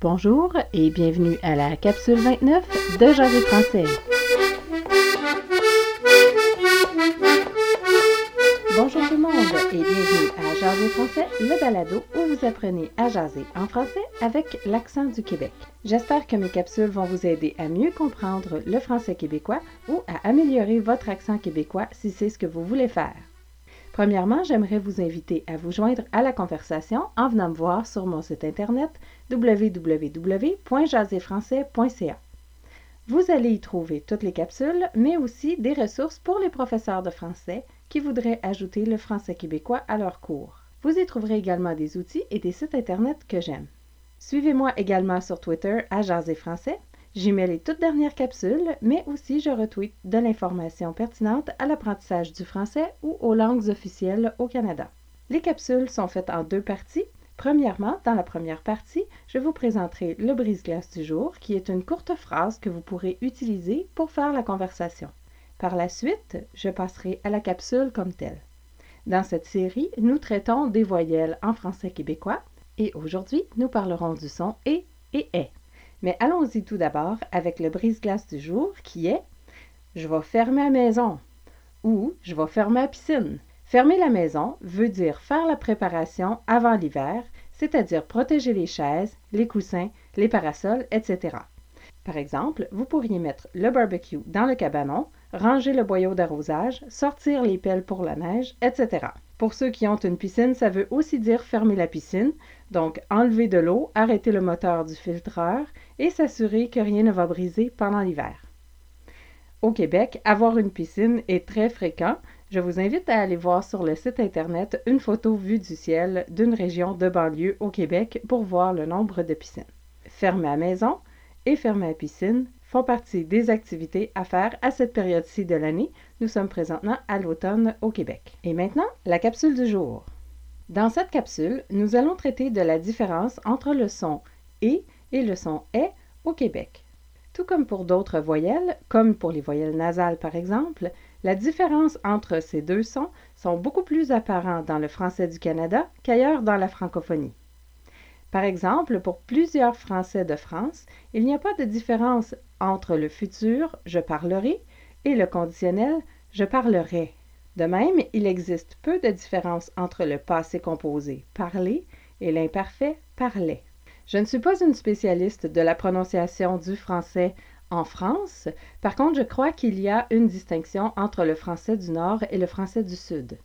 Bonjour et bienvenue à la capsule 29 de Jaser français. Bonjour tout le monde et bienvenue à Jaser français, le balado où vous apprenez à jaser en français avec l'accent du Québec. J'espère que mes capsules vont vous aider à mieux comprendre le français québécois ou à améliorer votre accent québécois si c'est ce que vous voulez faire. Premièrement, j'aimerais vous inviter à vous joindre à la conversation en venant me voir sur mon site internet www.jaserfrançais.ca. Vous allez y trouver toutes les capsules, mais aussi des ressources pour les professeurs de français qui voudraient ajouter le français québécois à leur cours. Vous y trouverez également des outils et des sites internet que j'aime. Suivez-moi également sur Twitter à Jaser Français J'y mets les toutes dernières capsules, mais aussi je retweet de l'information pertinente à l'apprentissage du français ou aux langues officielles au Canada. Les capsules sont faites en deux parties. Premièrement, dans la première partie, je vous présenterai le brise-glace du jour, qui est une courte phrase que vous pourrez utiliser pour faire la conversation. Par la suite, je passerai à la capsule comme telle. Dans cette série, nous traitons des voyelles en français québécois et aujourd'hui, nous parlerons du son et et est. Mais allons-y tout d'abord avec le brise-glace du jour qui est Je vais fermer la maison ou Je vais fermer la piscine. Fermer la maison veut dire faire la préparation avant l'hiver, c'est-à-dire protéger les chaises, les coussins, les parasols, etc. Par exemple, vous pourriez mettre le barbecue dans le cabanon, ranger le boyau d'arrosage, sortir les pelles pour la neige, etc. Pour ceux qui ont une piscine, ça veut aussi dire fermer la piscine, donc enlever de l'eau, arrêter le moteur du filtreur et s'assurer que rien ne va briser pendant l'hiver. Au Québec, avoir une piscine est très fréquent. Je vous invite à aller voir sur le site Internet une photo vue du ciel d'une région de banlieue au Québec pour voir le nombre de piscines. Fermer à maison et fermer à piscine font partie des activités à faire à cette période-ci de l'année. Nous sommes présentement à l'automne au Québec. Et maintenant, la capsule du jour. Dans cette capsule, nous allons traiter de la différence entre le son et et le son est au Québec. Tout comme pour d'autres voyelles, comme pour les voyelles nasales par exemple, la différence entre ces deux sons sont beaucoup plus apparents dans le français du Canada qu'ailleurs dans la francophonie. Par exemple, pour plusieurs Français de France, il n'y a pas de différence entre le futur je parlerai et le conditionnel je parlerai. De même, il existe peu de différence entre le passé composé parler et l'imparfait parlait. Je ne suis pas une spécialiste de la prononciation du français en France. Par contre, je crois qu'il y a une distinction entre le français du Nord et le français du Sud.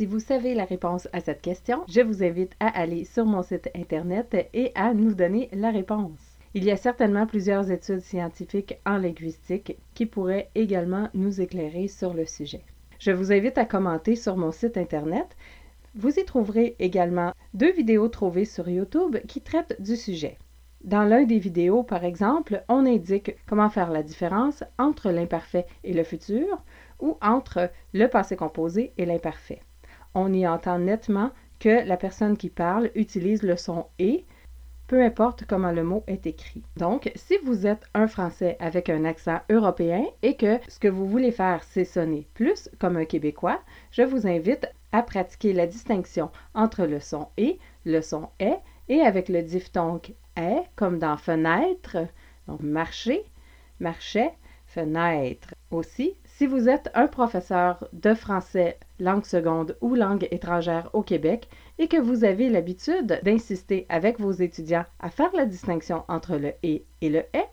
Si vous savez la réponse à cette question, je vous invite à aller sur mon site Internet et à nous donner la réponse. Il y a certainement plusieurs études scientifiques en linguistique qui pourraient également nous éclairer sur le sujet. Je vous invite à commenter sur mon site Internet vous y trouverez également deux vidéos trouvées sur YouTube qui traitent du sujet. Dans l'un des vidéos, par exemple, on indique comment faire la différence entre l'imparfait et le futur ou entre le passé composé et l'imparfait. On y entend nettement que la personne qui parle utilise le son et, peu importe comment le mot est écrit. Donc, si vous êtes un Français avec un accent européen et que ce que vous voulez faire, c'est sonner plus comme un Québécois, je vous invite à pratiquer la distinction entre le son et, le son est, et avec le diphtongue est, comme dans fenêtre, donc marcher, marchait, fenêtre. Aussi, si vous êtes un professeur de français langue seconde ou langue étrangère au Québec et que vous avez l'habitude d'insister avec vos étudiants à faire la distinction entre le et et le est,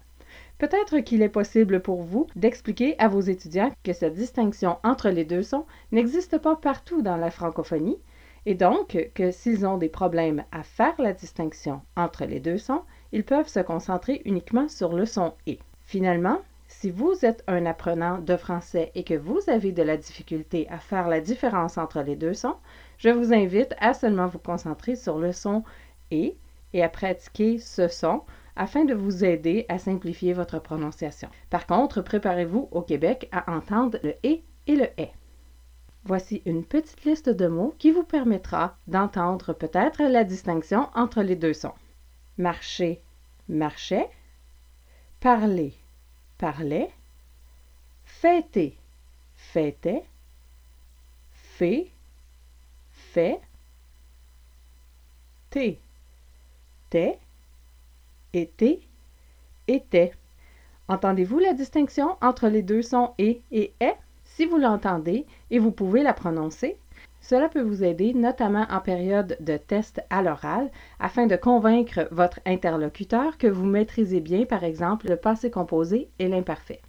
Peut-être qu'il est possible pour vous d'expliquer à vos étudiants que cette distinction entre les deux sons n'existe pas partout dans la francophonie et donc que s'ils ont des problèmes à faire la distinction entre les deux sons, ils peuvent se concentrer uniquement sur le son et. Finalement, si vous êtes un apprenant de français et que vous avez de la difficulté à faire la différence entre les deux sons, je vous invite à seulement vous concentrer sur le son et et à pratiquer ce son afin de vous aider à simplifier votre prononciation. Par contre, préparez-vous au Québec à entendre le et et le est. Voici une petite liste de mots qui vous permettra d'entendre peut-être la distinction entre les deux sons. Marcher, marchait. Parler, parlait. Fêter, fêtait. Fait, fait. T, t'es été, était. Entendez-vous la distinction entre les deux sons et et est? Si vous l'entendez et vous pouvez la prononcer, cela peut vous aider notamment en période de test à l'oral afin de convaincre votre interlocuteur que vous maîtrisez bien par exemple le passé composé et l'imparfait.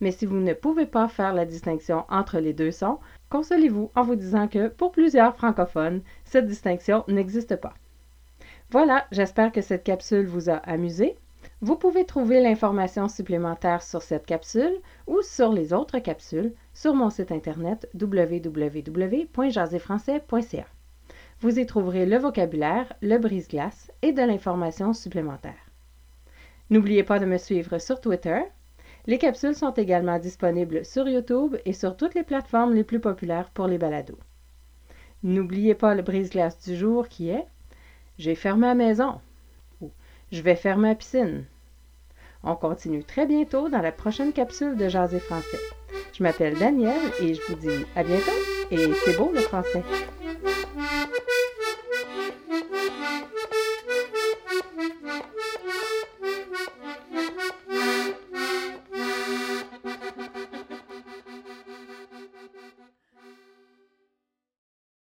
Mais si vous ne pouvez pas faire la distinction entre les deux sons, consolez-vous en vous disant que pour plusieurs francophones, cette distinction n'existe pas. Voilà, j'espère que cette capsule vous a amusé. Vous pouvez trouver l'information supplémentaire sur cette capsule ou sur les autres capsules sur mon site internet www.jaséfrançais.ca. Vous y trouverez le vocabulaire, le brise-glace et de l'information supplémentaire. N'oubliez pas de me suivre sur Twitter. Les capsules sont également disponibles sur YouTube et sur toutes les plateformes les plus populaires pour les balados. N'oubliez pas le brise-glace du jour qui est J'ai fermé la maison je vais fermer ma piscine. On continue très bientôt dans la prochaine capsule de Jaser français. Je m'appelle Danielle et je vous dis à bientôt et c'est beau le français.